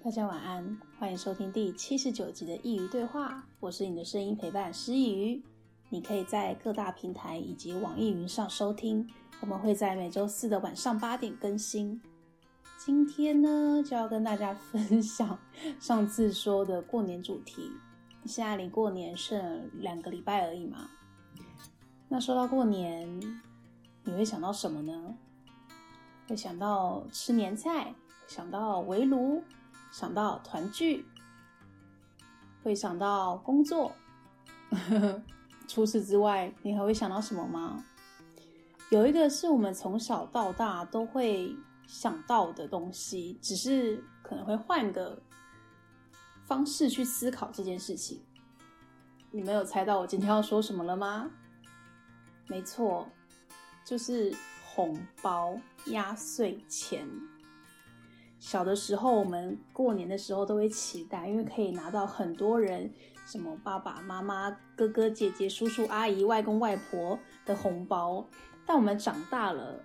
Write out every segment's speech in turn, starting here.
大家晚安，欢迎收听第七十九集的佾萮对话。我是你的声音陪伴师佾萮，你可以在各大平台以及网易云上收听。我们会在每周四的晚上八点更新。今天呢，就要跟大家分享上次说的过年主题。现在离过年剩两个礼拜而已嘛。那说到过年，你会想到什么呢？会想到吃年菜，想到围炉。想到团聚，会想到工作。除此之外，你还会想到什么吗？有一个是我们从小到大都会想到的东西，只是可能会换个方式去思考这件事情。你们有猜到我今天要说什么了吗？没错，就是红包、压岁钱。小的时候，我们过年的时候都会期待，因为可以拿到很多人，什么爸爸妈妈、哥哥姐姐、叔叔阿姨、外公外婆的红包。但我们长大了，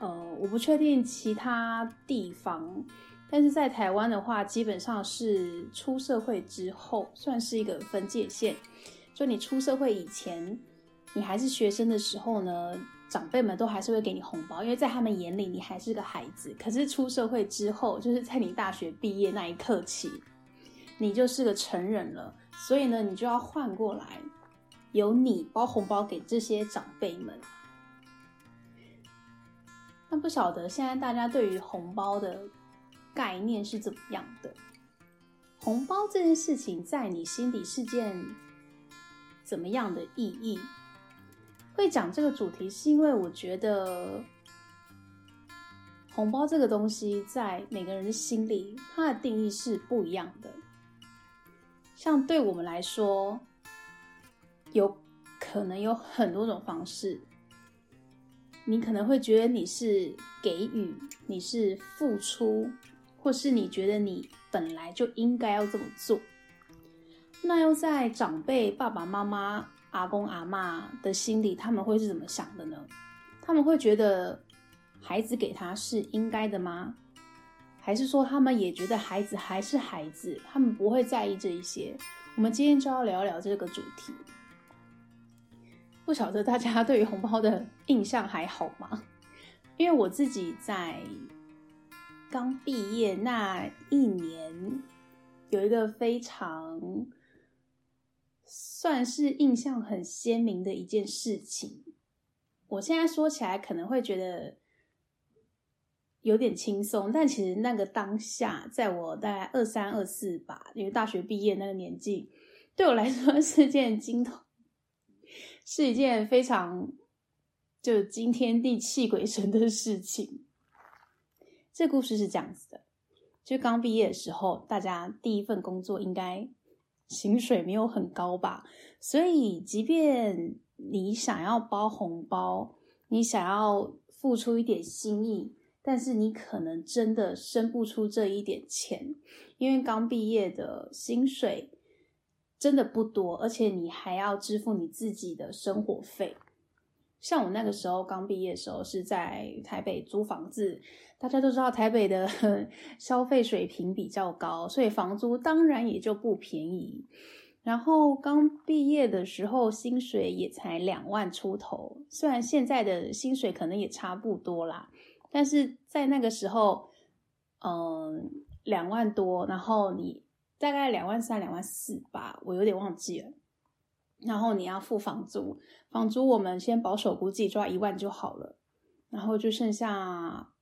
呃，我不确定其他地方，但是在台湾的话，基本上是出社会之后算是一个分界线。就你出社会以前，你还是学生的时候呢，长辈们都还是会给你红包，因为在他们眼里你还是个孩子。可是出社会之后，就是在你大学毕业那一刻起，你就是个成人了。所以呢，你就要换过来，由你包红包给这些长辈们。那不晓得现在大家对于红包的概念是怎么样的？红包这件事情在你心底是件怎么样的意义？会讲这个主题，是因为我觉得红包这个东西在每个人的心里，它的定义是不一样的。像对我们来说，有可能有很多种方式。你可能会觉得你是给予，你是付出，或是你觉得你本来就应该要这么做。那又在长辈、爸爸妈妈。阿公阿嬷的心里，他们会是怎么想的呢？他们会觉得孩子给他是应该的吗？还是说他们也觉得孩子还是孩子，他们不会在意这一些？我们今天就要聊聊这个主题。不晓得大家对于红包的印象还好吗？因为我自己在刚毕业那一年，有一个非常。算是印象很鲜明的一件事情。我现在说起来可能会觉得有点轻松，但其实那个当下，在我大概二三二四吧，因为大学毕业那个年纪，对我来说是件惊，是一件非常就惊天地泣鬼神的事情。这故事是这样子的：就刚毕业的时候，大家第一份工作应该。薪水没有很高吧，所以即便你想要包红包，你想要付出一点心意，但是你可能真的生不出这一点钱，因为刚毕业的薪水真的不多，而且你还要支付你自己的生活费。像我那个时候刚毕业的时候是在台北租房子，大家都知道台北的 消费水平比较高，所以房租当然也就不便宜。然后刚毕业的时候薪水也才两万出头，虽然现在的薪水可能也差不多啦，但是在那个时候，嗯，两万多，然后你大概两万三、两万四吧，我有点忘记了。然后你要付房租，房租我们先保守估计抓一万就好了，然后就剩下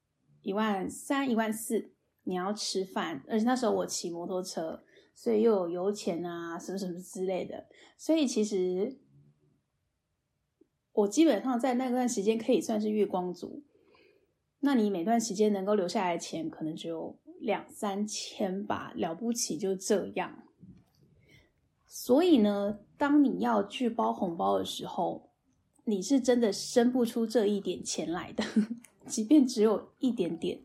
一万三、一万四。你要吃饭，而且那时候我骑摩托车，所以又有油钱啊，什么什么之类的。所以其实我基本上在那段时间可以算是月光族。那你每段时间能够留下来的钱，可能只有两三千吧，了不起就这样。所以呢，当你要去包红包的时候，你是真的生不出这一点钱来的，即便只有一点点。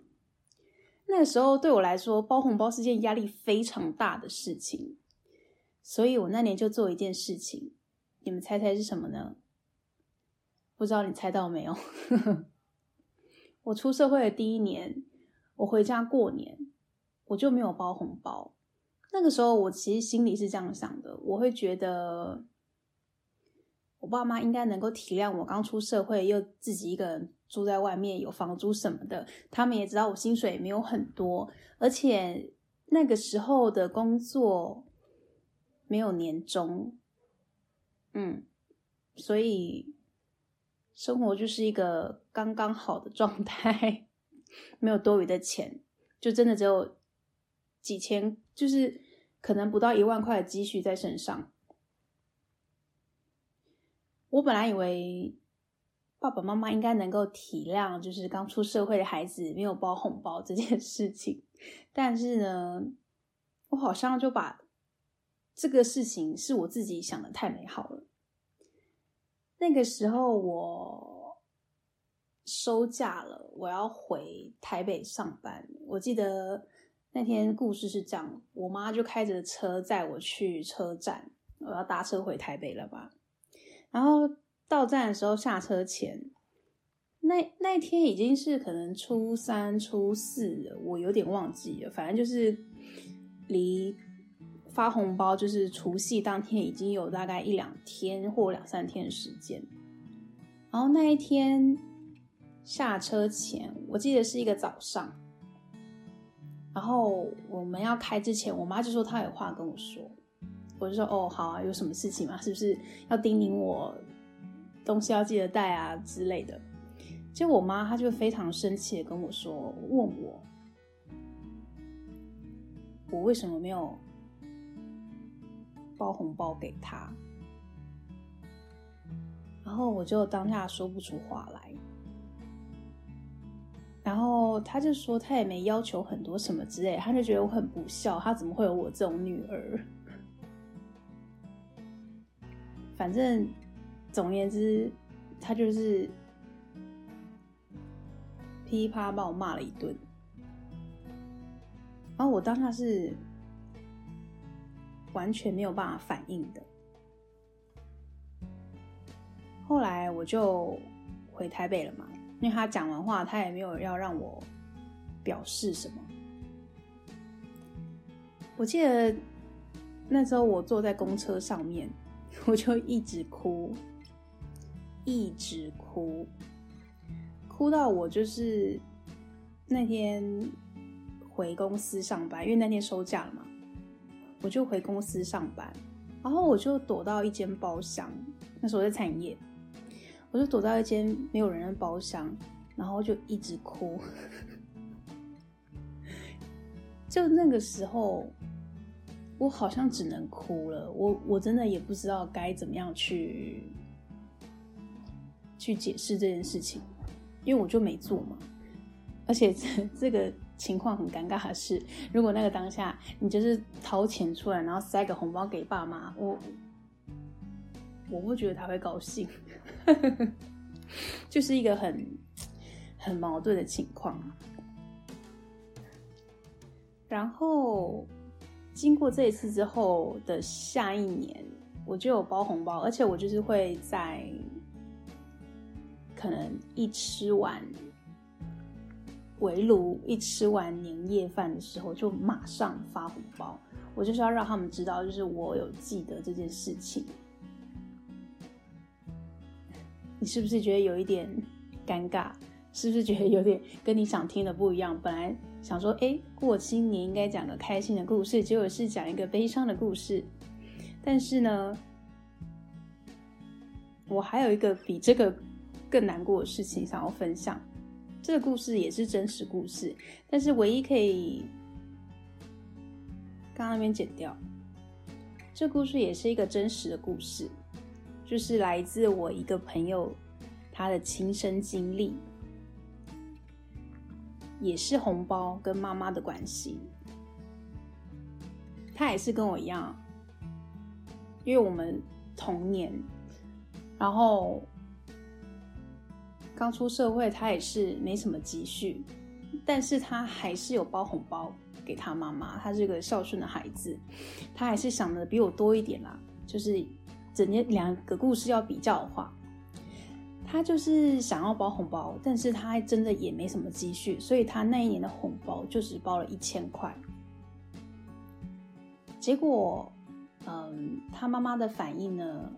那时候对我来说，包红包是件压力非常大的事情。所以我那年就做一件事情，你们猜猜是什么呢？不知道你猜到没有？我出社会的第一年，我回家过年，我就没有包红包。那个时候我其实心里是这样想的，我会觉得我爸妈应该能够体谅我刚出社会，又自己一个人住在外面，有房租什么的。他们也知道我薪水没有很多，而且那个时候的工作没有年终，嗯，所以生活就是一个刚刚好的状态，没有多余的钱，就真的只有。几千，就是可能不到一万块的积蓄在身上。我本来以为爸爸妈妈应该能够体谅，就是刚出社会的孩子没有包红包这件事情，但是呢，我好像就把这个事情是我自己想的太美好了。那个时候我收假了，我要回台北上班，我记得。那天故事是这样，我妈就开着车载我去车站，我要搭车回台北了吧。然后到站的时候下车前，那那天已经是可能初三、初四了，我有点忘记了。反正就是离发红包，就是除夕当天已经有大概一两天或两三天的时间。然后那一天下车前，我记得是一个早上。然后我们要开之前，我妈就说她有话跟我说，我就说哦好啊，有什么事情吗？是不是要叮咛我东西要记得带啊之类的？结果我妈她就非常生气的跟我说，问我我为什么没有包红包给她，然后我就当下说不出话来。他就说他也没要求很多什么之类，他就觉得我很不孝，他怎么会有我这种女儿？反正总言之，他就是噼啪把我骂了一顿。然后我当下是完全没有办法反应的。后来我就回台北了嘛。因为他讲完话，他也没有要让我表示什么。我记得那时候我坐在公车上面，我就一直哭，一直哭，哭到我就是那天回公司上班，因为那天收假了嘛，我就回公司上班，然后我就躲到一间包厢，那时候在餐饮业。我就躲到一间没有人的包厢，然后就一直哭。就那个时候，我好像只能哭了。我我真的也不知道该怎么样去去解释这件事情，因为我就没做嘛。而且这这个情况很尴尬的是，如果那个当下你就是掏钱出来，然后塞个红包给爸妈，我我不觉得他会高兴。就是一个很很矛盾的情况。然后经过这一次之后的下一年，我就有包红包，而且我就是会在可能一吃完围炉，一吃完年夜饭的时候，就马上发红包。我就是要让他们知道，就是我有记得这件事情。你是不是觉得有一点尴尬？是不是觉得有点跟你想听的不一样？本来想说，哎，过新年应该讲个开心的故事，结果是讲一个悲伤的故事。但是呢，我还有一个比这个更难过的事情想要分享。这个故事也是真实故事，但是唯一可以刚刚那边剪掉。这故事也是一个真实的故事。就是来自我一个朋友，他的亲身经历，也是红包跟妈妈的关系。他也是跟我一样，因为我们同年，然后刚出社会，他也是没什么积蓄，但是他还是有包红包给他妈妈。他是个孝顺的孩子，他还是想的比我多一点啦，就是。整天两个故事要比较的话，他就是想要包红包，但是他真的也没什么积蓄，所以他那一年的红包就只包了一千块。结果，嗯，他妈妈的反应呢，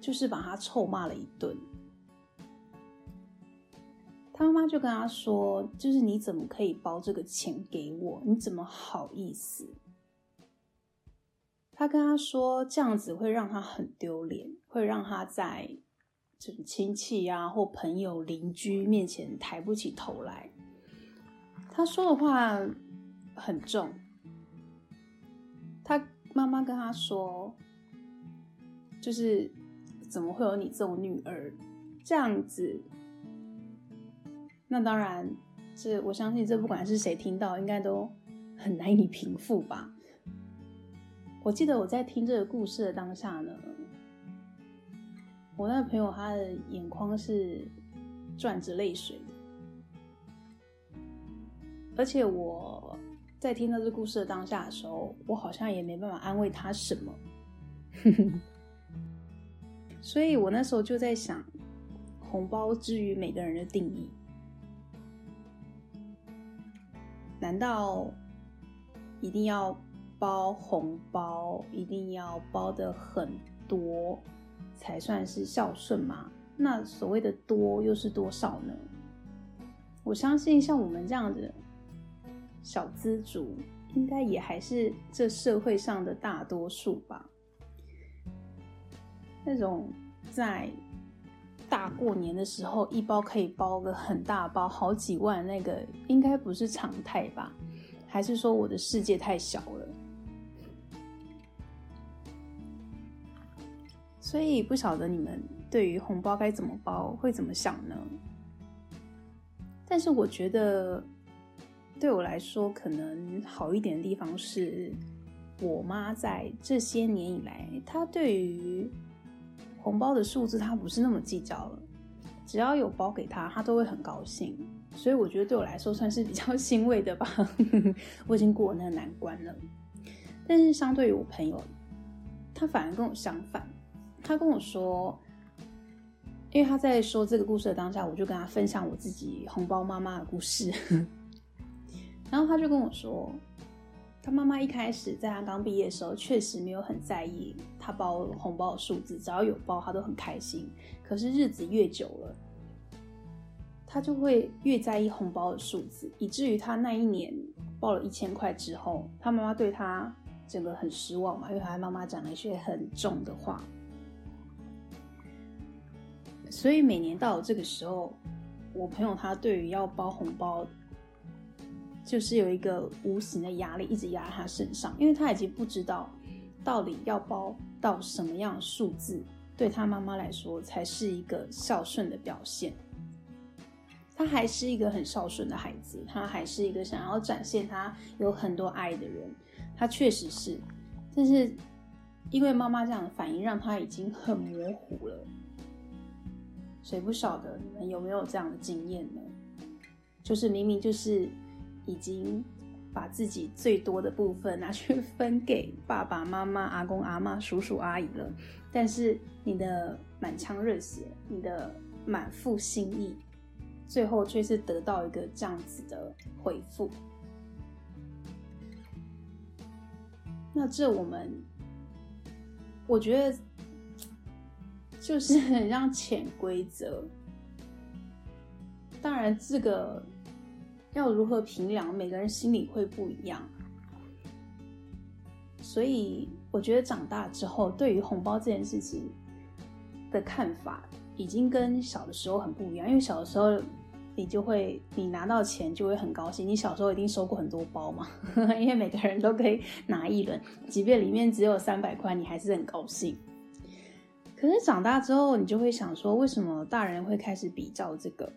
就是把他臭骂了一顿。他妈妈就跟他说：“就是你怎么可以包这个钱给我？你怎么好意思？”他跟他说：“这样子会让他很丢脸，会让他在这种亲戚啊或朋友、邻居面前抬不起头来。”他说的话很重。他妈妈跟他说：“就是怎么会有你这种女儿？这样子。”那当然，这我相信，这不管是谁听到，应该都很难以平复吧。我记得我在听这个故事的当下呢，我那个朋友他的眼眶是转着泪水，而且我在听到这故事的当下的时候，我好像也没办法安慰他什么，所以我那时候就在想，红包之于每个人的定义。难道一定要包红包，一定要包得很多才算是孝顺吗？那所谓的多又是多少呢？我相信像我们这样子小资族，应该也还是这社会上的大多数吧。那种在大过年的时候，一包可以包个很大包，好几万，那个应该不是常态吧？还是说我的世界太小了？所以不晓得你们对于红包该怎么包会怎么想呢？但是我觉得对我来说，可能好一点的地方是，我妈在这些年以来，她对于红包的数字，她不是那么计较了，只要有包给她，她都会很高兴。所以我觉得对我来说算是比较 欣慰的吧，我已经过了那个难关了。但是相对于我朋友，他反而跟我相反，他跟我说，因为他在说这个故事的当下，我就跟他分享我自己红包妈妈的故事，然后他就跟我说。他妈妈一开始在他刚毕业的时候，确实没有很在意他包红包的数字，只要有包，他都很开心。可是日子越久了，他就会越在意红包的数字，以至于他那一年包了一千块之后，他妈妈对他整个很失望嘛，因为他妈妈讲了一些很重的话。所以每年到了这个时候，我朋友他对于要包红包。就是有一个无形的压力一直压在他身上，因为他已经不知道到底要包到什么样数字，对他妈妈来说才是一个孝顺的表现。他还是一个很孝顺的孩子，他还是一个想要展现他有很多爱的人，他确实是。但是因为妈妈这样的反应，让他已经很模糊了。谁不晓得你们有没有这样的经验呢？就是明明就是。已经把自己最多的部分拿去分给爸爸妈妈、阿公阿妈、叔叔阿姨了，但是你的满腔热血，你的满腹心意，最后却是得到一个这样子的回复。那这我们，我觉得就是很像潜规则。当然，这个。要如何评量，每个人心里会不一样。所以我觉得长大之后，对于红包这件事情的看法，已经跟小的时候很不一样。因为小的时候，你就会你拿到钱就会很高兴。你小时候一定收过很多包嘛，因为每个人都可以拿一轮，即便里面只有三百块，你还是很高兴。可是长大之后，你就会想说，为什么大人会开始比较这个？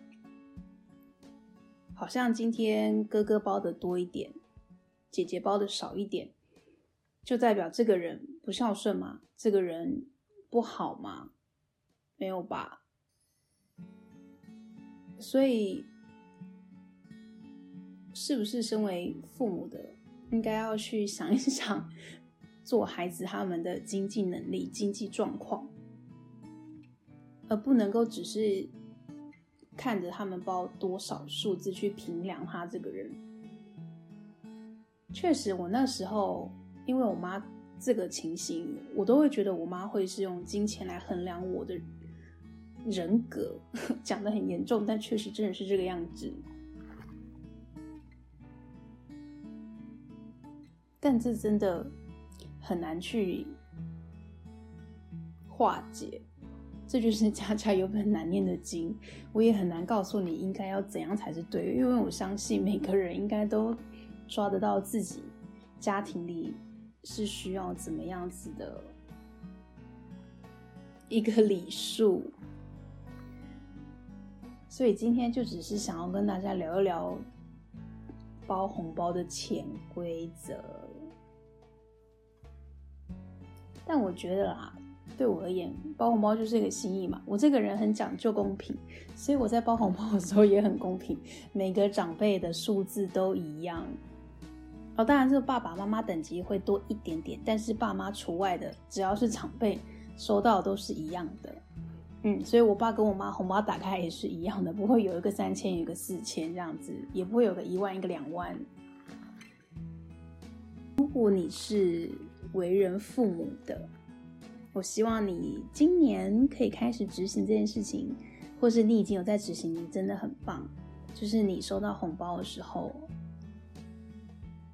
好像今天哥哥包的多一点，姐姐包的少一点，就代表这个人不孝顺吗？这个人不好吗？没有吧。所以，是不是身为父母的，应该要去想一想，做孩子他们的经济能力、经济状况，而不能够只是。看着他们包多少数字去评量他这个人，确实，我那时候因为我妈这个情形，我都会觉得我妈会是用金钱来衡量我的人格，讲的很严重，但确实真的是这个样子。但这真的很难去化解，这就是家家有本难念的经。我也很难告诉你应该要怎样才是对，因为我相信每个人应该都抓得到自己家庭里是需要怎么样子的一个礼数。所以今天就只是想要跟大家聊一聊包红包的潜规则。但我觉得啦，对我而言，包红包就是一个心意嘛。我这个人很讲究公平，所以我在包红包的时候也很公平，每个长辈的数字都一样。哦，当然这个爸爸妈妈等级会多一点点，但是爸妈除外的，只要是长辈收到都是一样的。嗯，所以我爸跟我妈红包打开也是一样的，不会有一个三千，有一个四千这样子，也不会有个一万，一个两万。如果你是为人父母的，我希望你今年可以开始执行这件事情，或是你已经有在执行，你真的很棒。就是你收到红包的时候，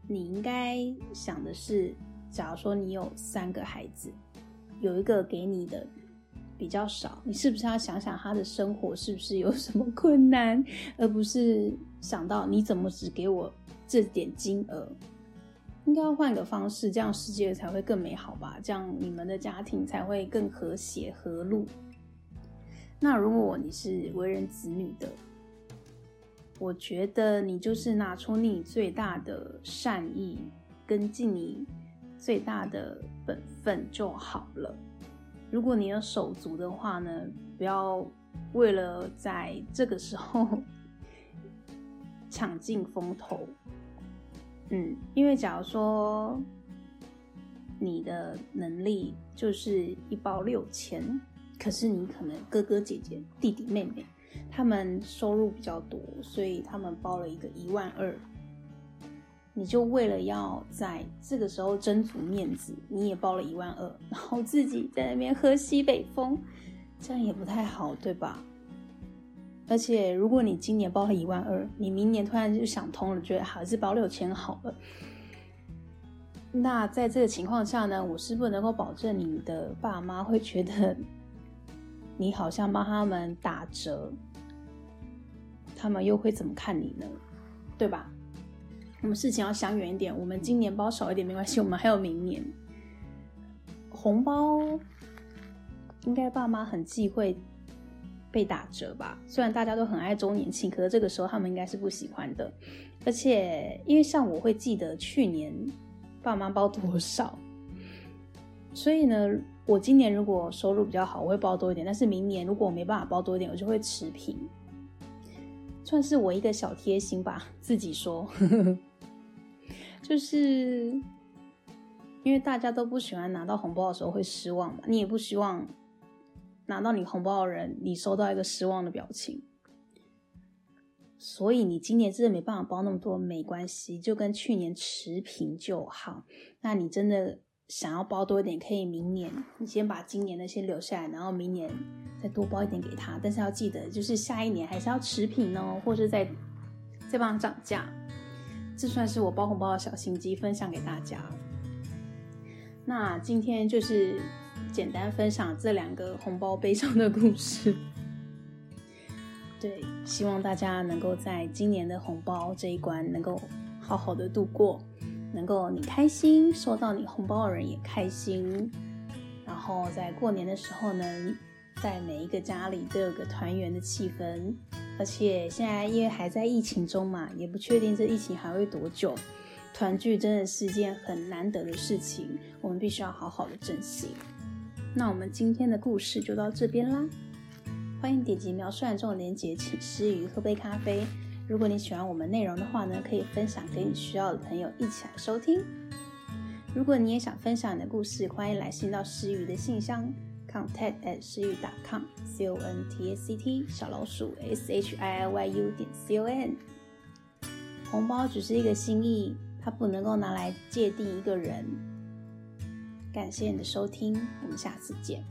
你应该想的是，假如说你有三个孩子，有一个给你的比较少，你是不是要想想他的生活是不是有什么困难，而不是想到你怎么只给我这点金额。应该要换个方式，这样世界才会更美好吧？这样你们的家庭才会更和谐和睦。那如果你是为人子女的，我觉得你就是拿出你最大的善意，跟尽你最大的本分就好了。如果你有手足的话呢，不要为了在这个时候 抢尽风头。嗯，因为假如说你的能力就是一包六千，可是你可能哥哥姐姐、弟弟妹妹他们收入比较多，所以他们包了一个一万二，你就为了要在这个时候争足面子，你也包了一万二，然后自己在那边喝西北风，这样也不太好，对吧？而且，如果你今年包了一万二，你明年突然就想通了，觉得还是包六千好了。那在这个情况下呢，我是不能够保证你的爸妈会觉得 你好像帮他们打折，他们又会怎么看你呢？对吧？我们事情要想远一点，我们今年包少一点没关系，我们还有明年。红包应该爸妈很忌讳。被打折吧，虽然大家都很爱周年庆，可是这个时候他们应该是不喜欢的。而且，因为像我会记得去年爸妈包多少，所以呢，我今年如果收入比较好，我会包多一点。但是明年如果我没办法包多一点，我就会持平，算是我一个小贴心吧。自己说，就是因为大家都不喜欢拿到红包的时候会失望嘛，你也不希望。拿到你红包的人，你收到一个失望的表情，所以你今年真的没办法包那么多，没关系，就跟去年持平就好。那你真的想要包多一点，可以明年你先把今年的先留下来，然后明年再多包一点给他。但是要记得，就是下一年还是要持平哦，或者再再帮他涨价。这算是我包红包的小心机，分享给大家。那今天就是。简单分享这两个红包悲伤的故事，对，希望大家能够在今年的红包这一关能够好好的度过，能够你开心，收到你红包的人也开心，然后在过年的时候呢，在每一个家里都有个团圆的气氛，而且现在因为还在疫情中嘛，也不确定这疫情还会多久，团聚真的是件很难得的事情，我们必须要好好的珍惜。那我们今天的故事就到这边啦，欢迎点击描述栏中的链接，请诗雨喝杯咖啡。如果你喜欢我们内容的话呢，可以分享给你需要的朋友一起来收听。如果你也想分享你的故事，欢迎来信到诗雨的信箱，contact at 诗雨 com，c o n t a c t 小老鼠 s h i l y u 点 c o n。红包只是一个心意，它不能够拿来界定一个人。感谢你的收听，我们下次见。